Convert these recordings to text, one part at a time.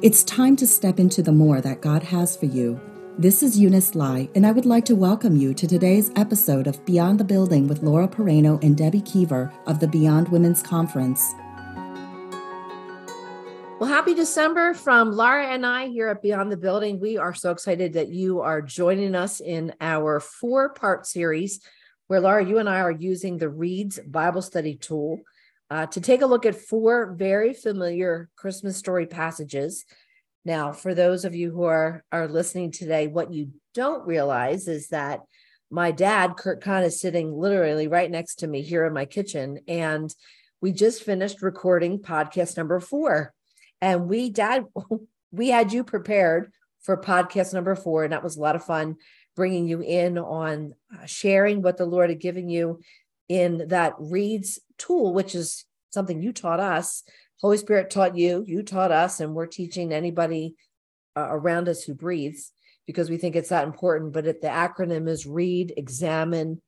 It's time to step into the more that God has for you. This is Eunice Lai, and I would like to welcome you to today's episode of Beyond the Building with Laura Pereno and Debbie Keever of the Beyond Women's Conference. Well, happy December from Laura and I here at Beyond the Building. We are so excited that you are joining us in our four part series where Laura, you and I are using the Reads Bible Study tool uh, to take a look at four very familiar Christmas story passages. Now, for those of you who are, are listening today, what you don't realize is that my dad, Kurt Kahn, is sitting literally right next to me here in my kitchen. And we just finished recording podcast number four. And we, Dad, we had you prepared for podcast number four. And that was a lot of fun bringing you in on uh, sharing what the Lord had given you in that reads tool, which is something you taught us. Holy Spirit taught you, you taught us, and we're teaching anybody uh, around us who breathes because we think it's that important. But it, the acronym is read, examine,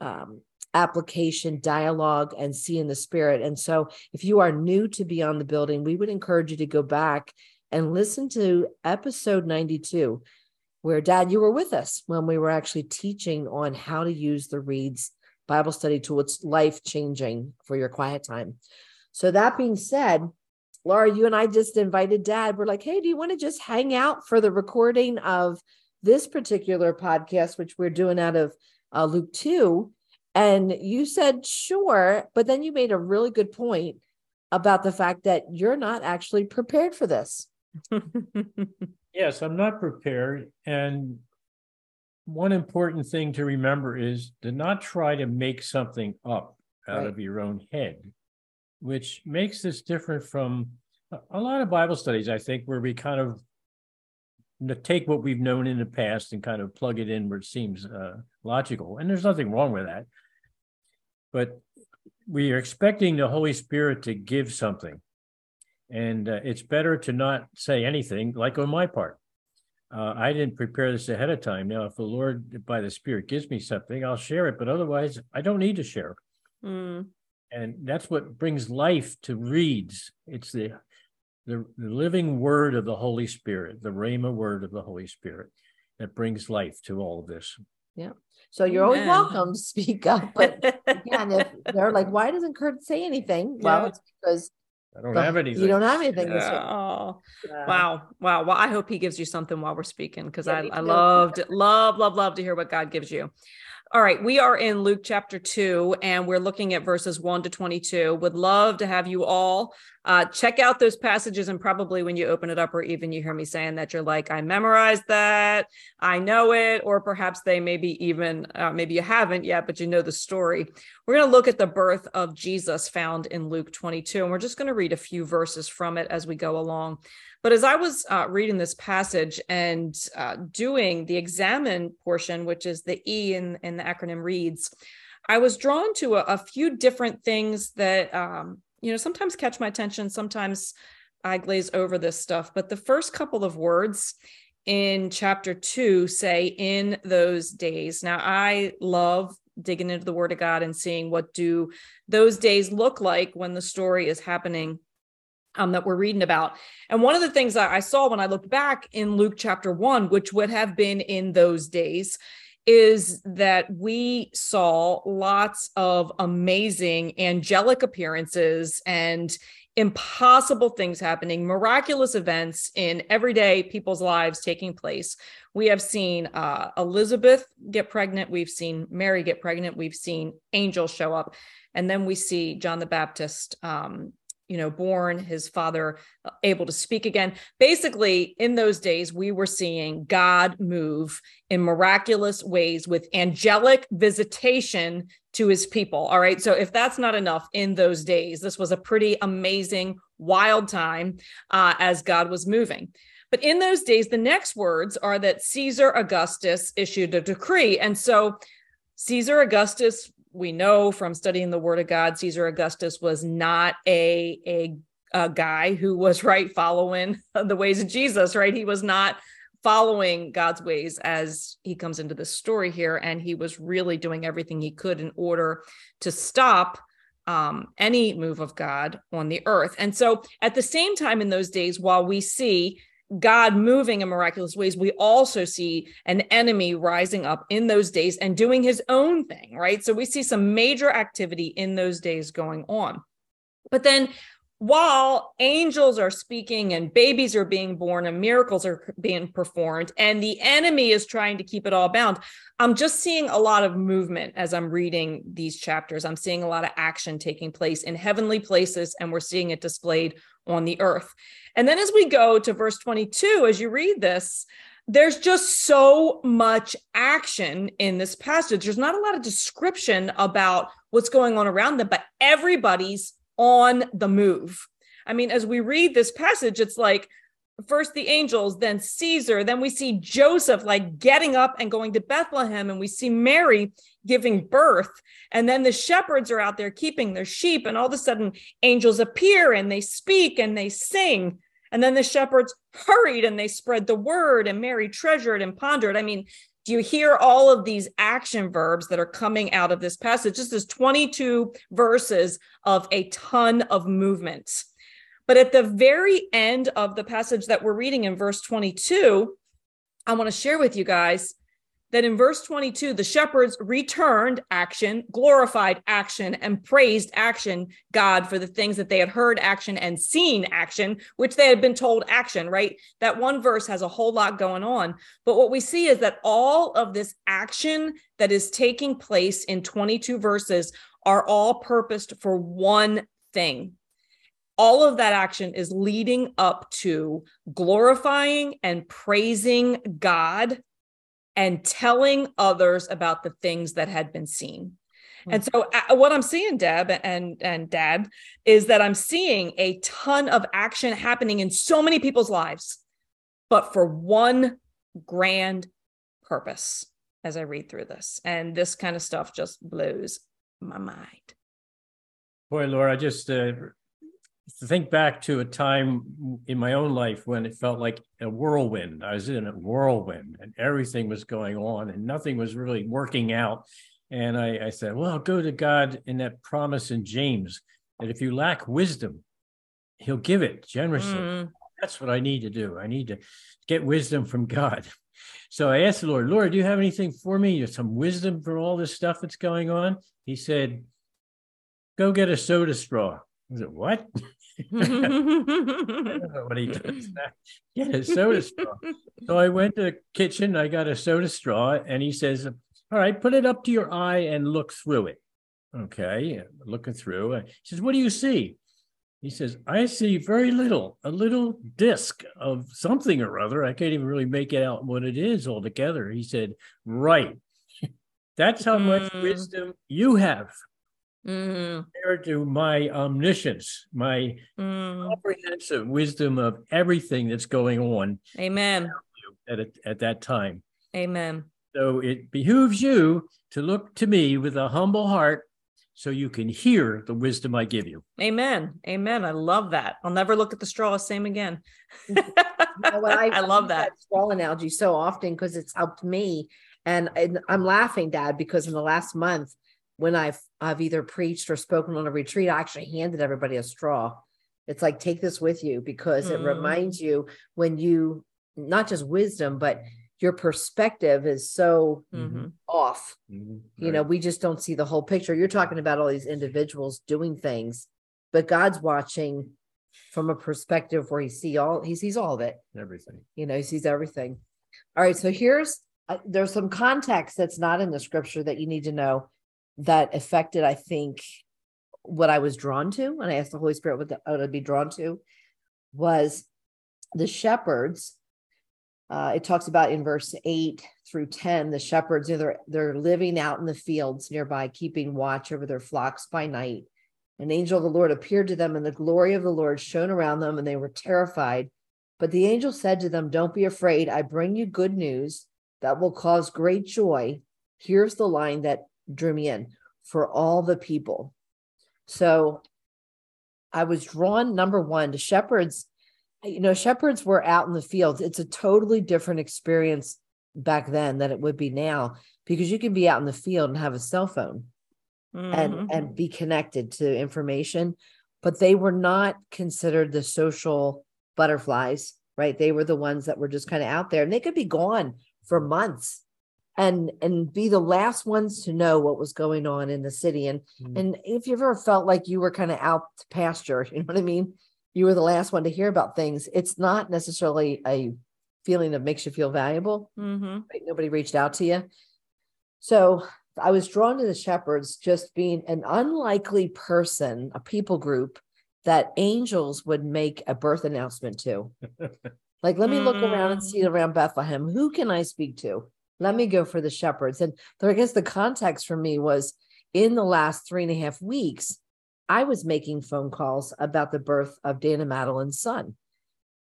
um, application, dialogue, and see in the spirit. And so if you are new to Beyond the Building, we would encourage you to go back and listen to episode 92 where dad you were with us when we were actually teaching on how to use the reads Bible study tool. It's life changing for your quiet time. So, that being said, Laura, you and I just invited dad. We're like, hey, do you want to just hang out for the recording of this particular podcast, which we're doing out of uh, Luke 2? And you said, sure. But then you made a really good point about the fact that you're not actually prepared for this. yes, I'm not prepared. And one important thing to remember is to not try to make something up out right. of your own head, which makes this different from a lot of Bible studies, I think, where we kind of take what we've known in the past and kind of plug it in where it seems uh, logical. And there's nothing wrong with that. But we are expecting the Holy Spirit to give something. And uh, it's better to not say anything, like on my part uh, I didn't prepare this ahead of time. Now, if the Lord by the Spirit gives me something, I'll share it. But otherwise, I don't need to share. Mm. And that's what brings life to reads. It's the, the the living word of the Holy Spirit, the Rhema word of the Holy Spirit, that brings life to all of this. Yeah. So you're always welcome to speak up. But again, if they're like, why doesn't Kurt say anything? Well, it's because I don't have anything. You don't have anything. Yeah. Oh, yeah. wow, wow. Well, I hope he gives you something while we're speaking because yeah, I, I loved, love, love, love to hear what God gives you. All right, we are in Luke chapter 2, and we're looking at verses 1 to 22. Would love to have you all uh, check out those passages, and probably when you open it up, or even you hear me saying that, you're like, I memorized that, I know it, or perhaps they maybe even, uh, maybe you haven't yet, but you know the story. We're going to look at the birth of Jesus found in Luke 22, and we're just going to read a few verses from it as we go along. But as I was uh, reading this passage and uh, doing the examine portion, which is the E in, in the acronym reads, I was drawn to a, a few different things that, um, you know, sometimes catch my attention, sometimes I glaze over this stuff. But the first couple of words in chapter two say, in those days. Now, I love digging into the word of God and seeing what do those days look like when the story is happening um, that we're reading about. And one of the things I saw when I looked back in Luke chapter one, which would have been in those days, is that we saw lots of amazing angelic appearances and impossible things happening, miraculous events in everyday people's lives taking place. We have seen uh, Elizabeth get pregnant, we've seen Mary get pregnant, we've seen angels show up, and then we see John the Baptist um, you know born his father uh, able to speak again. Basically in those days we were seeing god move in miraculous ways with angelic visitation to his people all right? So if that's not enough in those days this was a pretty amazing wild time uh, as god was moving. But in those days the next words are that caesar augustus issued a decree. And so caesar augustus we know from studying the word of God, Caesar Augustus was not a, a, a guy who was right following the ways of Jesus, right? He was not following God's ways as he comes into this story here. And he was really doing everything he could in order to stop um, any move of God on the earth. And so at the same time, in those days, while we see God moving in miraculous ways, we also see an enemy rising up in those days and doing his own thing, right? So we see some major activity in those days going on. But then while angels are speaking and babies are being born and miracles are being performed and the enemy is trying to keep it all bound i'm just seeing a lot of movement as i'm reading these chapters. I'm seeing a lot of action taking place in heavenly places and we're seeing it displayed on the earth. And then as we go to verse 22 as you read this there's just so much action in this passage. There's not a lot of description about what's going on around them but everybody's on the move. I mean, as we read this passage, it's like first the angels, then Caesar, then we see Joseph like getting up and going to Bethlehem, and we see Mary giving birth. And then the shepherds are out there keeping their sheep, and all of a sudden angels appear and they speak and they sing. And then the shepherds hurried and they spread the word, and Mary treasured and pondered. I mean, you hear all of these action verbs that are coming out of this passage? This is 22 verses of a ton of movement. But at the very end of the passage that we're reading in verse 22, I want to share with you guys that in verse 22, the shepherds returned action, glorified action, and praised action, God, for the things that they had heard action and seen action, which they had been told action, right? That one verse has a whole lot going on. But what we see is that all of this action that is taking place in 22 verses are all purposed for one thing. All of that action is leading up to glorifying and praising God and telling others about the things that had been seen. Mm-hmm. And so uh, what I'm seeing Deb and and dad is that I'm seeing a ton of action happening in so many people's lives but for one grand purpose as I read through this. And this kind of stuff just blows my mind. Boy, Laura, just uh, think back to a time in my own life when it felt like a whirlwind. I was in a whirlwind and everything was going on and nothing was really working out. And I, I said, well, I'll go to God in that promise in James that if you lack wisdom, he'll give it generously. Mm. That's what I need to do. I need to get wisdom from God. So I asked the Lord, Lord, do you have anything for me? Some wisdom for all this stuff that's going on? He said, go get a soda straw. I said, what? I don't know what he does. Get a soda straw. So I went to the kitchen. I got a soda straw, and he says, "All right, put it up to your eye and look through it." Okay, looking through. He says, "What do you see?" He says, "I see very little. A little disc of something or other. I can't even really make it out what it is altogether." He said, "Right." That's how much mm. wisdom you have mm-hmm. compared to my omniscience, my mm. comprehensive wisdom of everything that's going on. Amen. At, a, at that time. Amen. So it behooves you to look to me with a humble heart so you can hear the wisdom I give you. Amen. Amen. I love that. I'll never look at the straw the same again. you know I, I, love that. that straw analogy so often because it's helped me. And, and I'm laughing, Dad, because in the last month, when I've I've either preached or spoken on a retreat, I actually handed everybody a straw. It's like take this with you because mm. it reminds you when you not just wisdom, but your perspective is so mm-hmm. off. Mm-hmm. Right. You know, we just don't see the whole picture. You're talking about all these individuals doing things, but God's watching from a perspective where he see all he sees all of it. Everything. You know, he sees everything. All right, so here's uh, there's some context that's not in the scripture that you need to know that affected, I think, what I was drawn to. And I asked the Holy Spirit what, the, what I'd be drawn to was the shepherds. Uh, it talks about in verse 8 through 10 the shepherds they're, they're living out in the fields nearby keeping watch over their flocks by night an angel of the lord appeared to them and the glory of the lord shone around them and they were terrified but the angel said to them don't be afraid i bring you good news that will cause great joy here's the line that drew me in for all the people. So I was drawn, number one, to shepherds. You know, shepherds were out in the fields. It's a totally different experience back then than it would be now because you can be out in the field and have a cell phone. mm-hmm. and and be connected to information but they were not considered the social butterflies right they were the ones that were just kind of out there and they could be gone for months and and be the last ones to know what was going on in the city and mm-hmm. and if you've ever felt like you were kind of out to pasture you know what i mean you were the last one to hear about things it's not necessarily a feeling that makes you feel valuable mm-hmm. right? nobody reached out to you so I was drawn to the shepherds just being an unlikely person, a people group that angels would make a birth announcement to. like, let me look around and see mm. around Bethlehem. Who can I speak to? Let me go for the shepherds. And I guess the context for me was in the last three and a half weeks, I was making phone calls about the birth of Dana Madeline's son.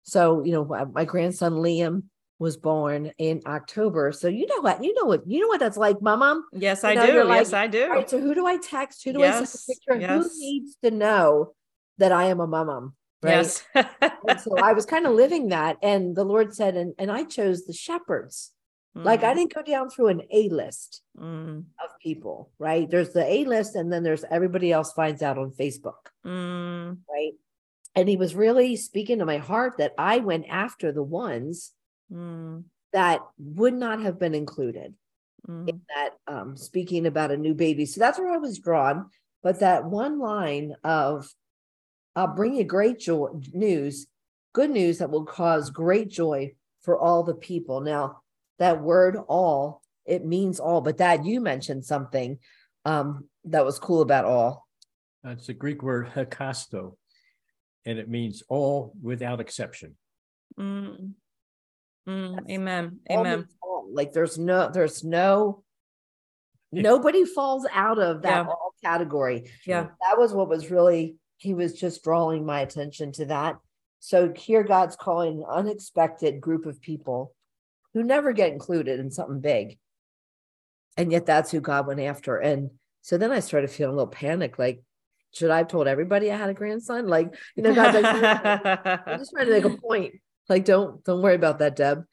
So, you know, my grandson Liam was born in October. So you know what, you know what, you know what that's like, mama. Yes, you I know, do. Like, yes, I do. Right, so who do I text? Who do yes, I send a picture? Yes. Who needs to know that I am a mama? Right. Yes. so I was kind of living that. And the Lord said, and, and I chose the shepherds. Mm. Like I mm. didn't go down through an A list mm. of people, right? There's the A list, and then there's everybody else finds out on Facebook. Mm. Right. And he was really speaking to my heart that I went after the ones mm. that would not have been included mm. in that um, speaking about a new baby. So that's where I was drawn. But that one line of I'll bring you great joy news, good news that will cause great joy for all the people. Now, that word all, it means all, but that you mentioned something um, that was cool about all. It's a Greek word hekasto, and it means all without exception. Mm. Mm, amen. Amen. Like there's no, there's no, nobody falls out of that yeah. all category. Yeah. That was what was really, he was just drawing my attention to that. So here God's calling an unexpected group of people who never get included in something big. And yet that's who God went after. And so then I started feeling a little panic, like, should I have told everybody I had a grandson? Like, you know, God's like, I'm just trying to make a point. Like, don't don't worry about that, Deb.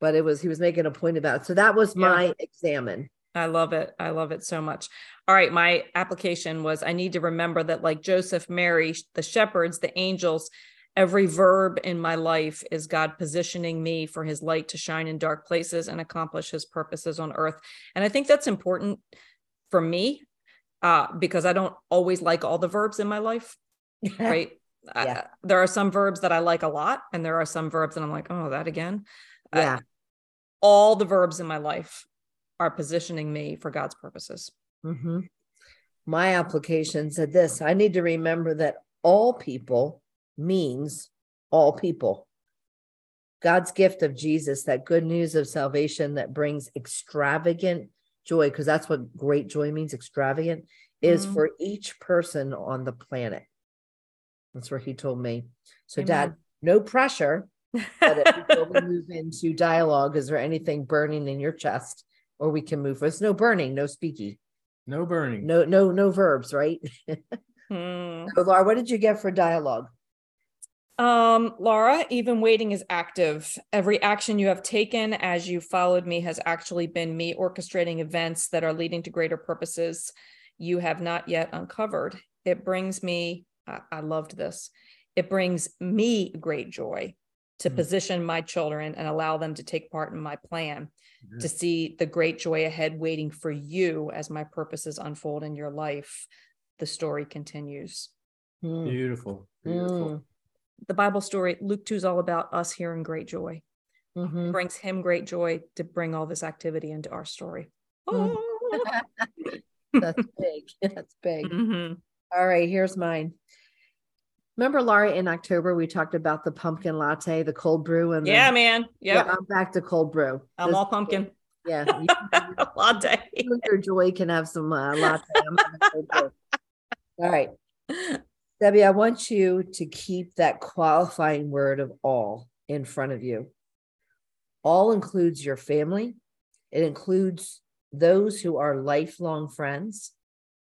But it was he was making a point about. It. So that was my yeah. examine. I love it. I love it so much. All right, my application was I need to remember that like Joseph, Mary, the shepherds, the angels, every verb in my life is God positioning me for his light to shine in dark places and accomplish his purposes on earth. And I think that's important for me uh, because I don't always like all the verbs in my life. right yeah. I, there are some verbs that I like a lot, and there are some verbs that I'm like, oh, that again. Yeah. all the verbs in my life are positioning me for God's purposes. Mm-hmm. My application said this I need to remember that all people means all people. God's gift of Jesus, that good news of salvation that brings extravagant joy, because that's what great joy means extravagant, is mm-hmm. for each person on the planet. That's where he told me. So, Amen. Dad, no pressure. But if we move into dialogue, is there anything burning in your chest, or we can move? There's no burning, no speaky, no burning, no no no verbs, right? hmm. So, Laura, what did you get for dialogue? Um, Laura, even waiting is active. Every action you have taken as you followed me has actually been me orchestrating events that are leading to greater purposes you have not yet uncovered. It brings me I, I loved this. It brings me great joy to mm-hmm. position my children and allow them to take part in my plan, mm-hmm. to see the great joy ahead waiting for you as my purposes unfold in your life. The story continues. Mm. Beautiful. Beautiful. Mm. The Bible story, Luke 2 is all about us hearing great joy. Mm-hmm. brings him great joy to bring all this activity into our story. Oh. That's big. That's big. Mm-hmm. All right, here's mine. Remember, Laura, in October, we talked about the pumpkin latte, the cold brew. And yeah, the, man. Yep. Yeah. I'm back to cold brew. I'm this, all pumpkin. Yeah. latte. your joy can have some uh, latte. all right. Debbie, I want you to keep that qualifying word of all in front of you. All includes your family, it includes those who are lifelong friends,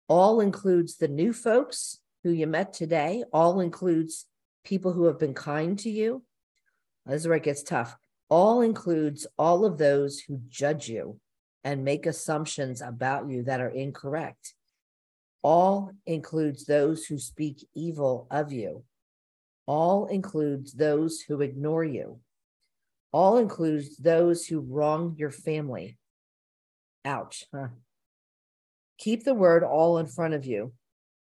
all includes the new folks who you met today all includes people who have been kind to you. This is where it gets tough. All includes all of those who judge you and make assumptions about you that are incorrect. All includes those who speak evil of you. All includes those who ignore you. All includes those who wrong your family. Ouch. Huh? Keep the word all in front of you.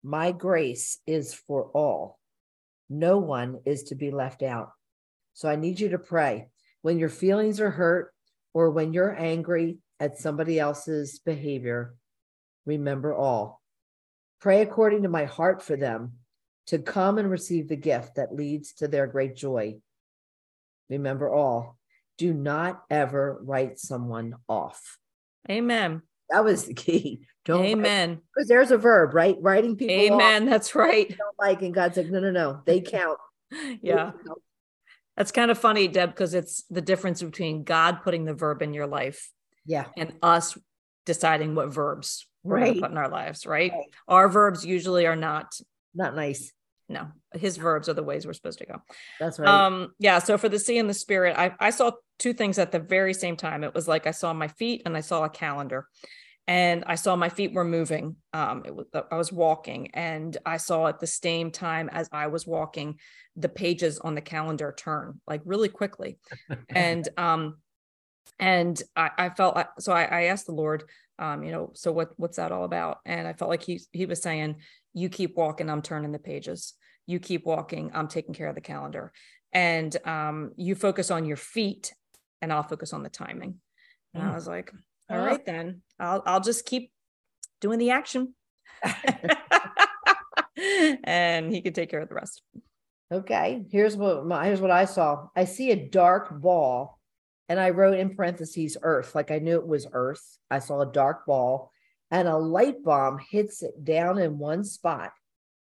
My grace is for all. No one is to be left out. So I need you to pray when your feelings are hurt or when you're angry at somebody else's behavior. Remember all. Pray according to my heart for them to come and receive the gift that leads to their great joy. Remember all. Do not ever write someone off. Amen. That was the key. Don't Amen. Because there's a verb, right? Writing people. Amen. That's right. Don't like, and God's like, no, no, no. They count. yeah. They count. That's kind of funny, Deb, because it's the difference between God putting the verb in your life, yeah, and us deciding what verbs we're right. put in our lives. Right? right? Our verbs usually are not not nice. No, his verbs are the ways we're supposed to go. That's right. Um, yeah. So for the see and the spirit, I I saw two things at the very same time. It was like I saw my feet and I saw a calendar and I saw my feet were moving. Um, it was, I was walking, and I saw at the same time as I was walking, the pages on the calendar turn like really quickly, and um, and I, I felt like, so. I, I asked the Lord, um, you know, so what what's that all about? And I felt like he he was saying, you keep walking, I'm turning the pages. You keep walking, I'm taking care of the calendar, and um, you focus on your feet, and I'll focus on the timing. And mm. I was like, all right then. I'll I'll just keep doing the action. and he could take care of the rest. Okay. Here's what my, here's what I saw. I see a dark ball and I wrote in parentheses earth like I knew it was earth. I saw a dark ball and a light bomb hits it down in one spot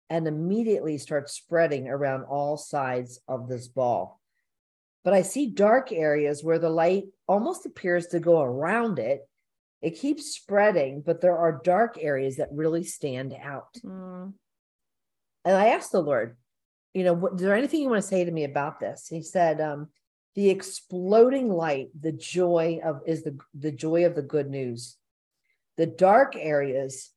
and immediately starts spreading around all sides of this ball. But I see dark areas where the light almost appears to go around it it keeps spreading, but there are dark areas that really stand out. Mm. And I asked the Lord, you know, what, is there anything you want to say to me about this? He said, um, the exploding light, the joy of is the, the joy of the good news. The dark areas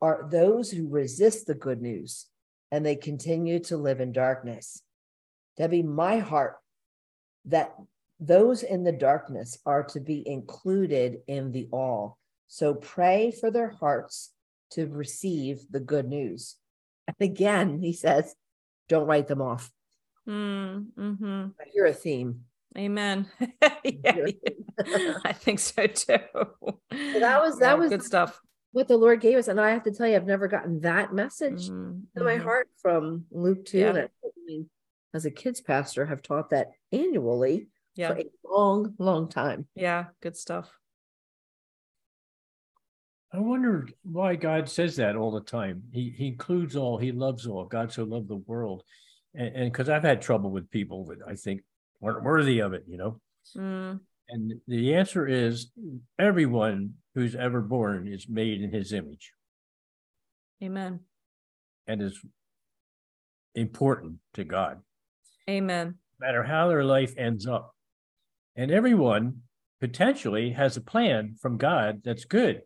are those who resist the good news and they continue to live in darkness. Debbie, my heart that those in the darkness are to be included in the all. So pray for their hearts to receive the good news. And again, he says, don't write them off. Mm, mm-hmm. I hear a theme. Amen. yeah, I think so too. So that was that yeah, was good stuff. What the Lord gave us, and I have to tell you, I've never gotten that message mm-hmm. in my mm-hmm. heart from Luke two. Yeah. And I mean, as a kids pastor, have taught that annually yeah. for a long, long time. Yeah, good stuff. I wonder why God says that all the time. He he includes all. He loves all. God so loved the world, and because I've had trouble with people that I think weren't worthy of it, you know. Mm. And the answer is everyone who's ever born is made in His image. Amen. And is important to God. Amen. No matter how their life ends up, and everyone potentially has a plan from God that's good,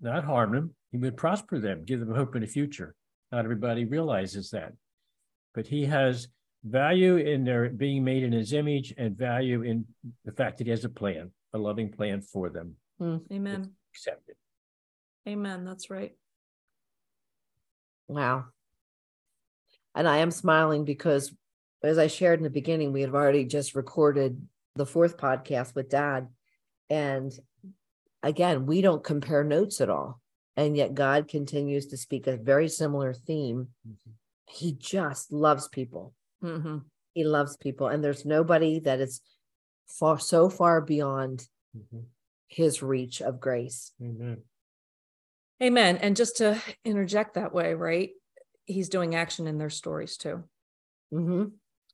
not harm them. He would prosper them, give them hope in the future. Not everybody realizes that. But he has value in their being made in his image and value in the fact that he has a plan, a loving plan for them. Mm. Amen. Accepted. Amen. That's right. Wow. And I am smiling because as I shared in the beginning, we have already just recorded the fourth podcast with dad. And again, we don't compare notes at all. And yet God continues to speak a very similar theme. Mm-hmm. He just loves people. Mm-hmm. He loves people. And there's nobody that is far so far beyond mm-hmm. his reach of grace. Amen. Amen. And just to interject that way, right? He's doing action in their stories too. Mm-hmm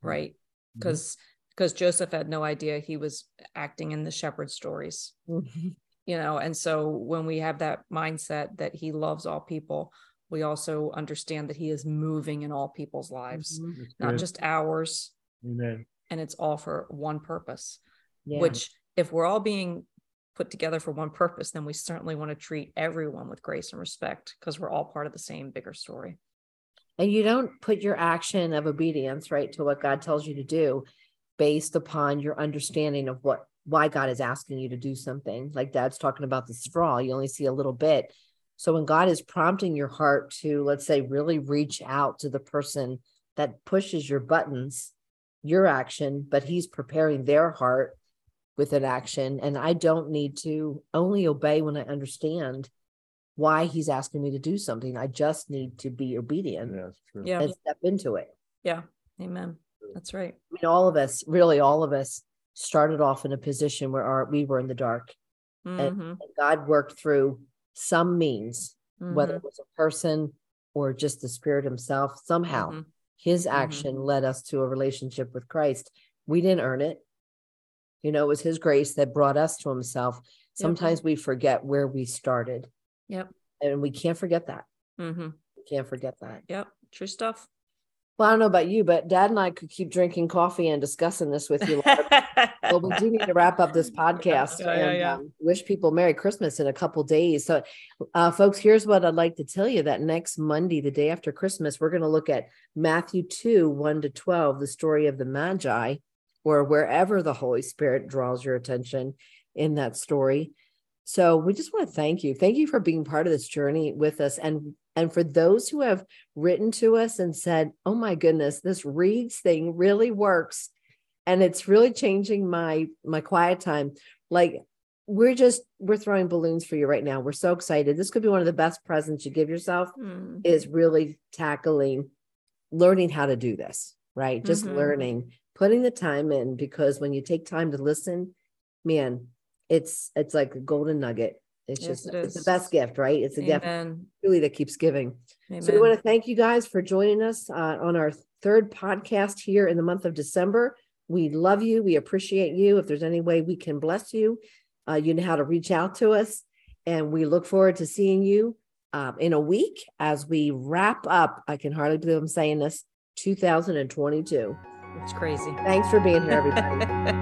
right because mm-hmm. because joseph had no idea he was acting in the shepherd stories mm-hmm. you know and so when we have that mindset that he loves all people we also understand that he is moving in all people's lives mm-hmm. not just ours Amen. and it's all for one purpose yeah. which if we're all being put together for one purpose, then we certainly want to treat everyone with grace and respect because we're all part of the same bigger story. And you don't put your action of obedience, right, to what God tells you to do based upon your understanding of what why God is asking you to do something. Like dad's talking about the straw, you only see a little bit. So when God is prompting your heart to, let's say, really reach out to the person that pushes your buttons, your action, but he's preparing their heart with an action. And I don't need to only obey when I understand why he's asking me to do something. I just need to be obedient Yeah, that's true. Yeah. and step into it. Yeah. Amen. That's right. I mean, all of us, really, all of us started off in a position where our, we were in the dark. Mhm. And God worked through some means, whether Mhm. it was a person or just the Spirit Himself, somehow Mhm. His Mhm. action led us to a relationship with Christ. We didn't earn it. You know, it was His grace that brought us to Himself. Sometimes we forget where we started. Yep. And we can't forget that. Mm-hmm. We can't forget that. Yep. True stuff. Well, I don't know about you, but Dad and I could keep drinking coffee and discussing this with you. well, we do need to wrap up this podcast Yeah, yeah, and yeah. Um, wish people Merry Christmas in a couple days. So, uh, folks, here's what I'd like to tell you that next Monday, the day after Christmas, we're going to look at Matthew 2 1 to 12, the story of the Magi, or wherever the Holy Spirit draws your attention in that story. So, we just want to thank you. Thank you for being part of this journey with us. And and for those who have written to us and said, oh my goodness, this reads thing really works and it's really changing my my quiet time like we're just we're throwing balloons for you right now we're so excited this could be one of the best presents you give yourself Mm. is really tackling learning how to do this right just Mhm. learning putting the time in because when you take time to listen man it's it's like a golden nugget it's Yes, just it it's the best gift right it's a gift Amen. really that keeps giving Amen. so we want to thank you guys for joining us uh, on our third podcast here in the month of December. We love you. We appreciate you. If there's any way we can bless you, uh, you know how to reach out to us. And we look forward to seeing you um, in a week as we wrap up. I can hardly believe I'm saying this 2022. it's crazy. Thanks for being here, everybody.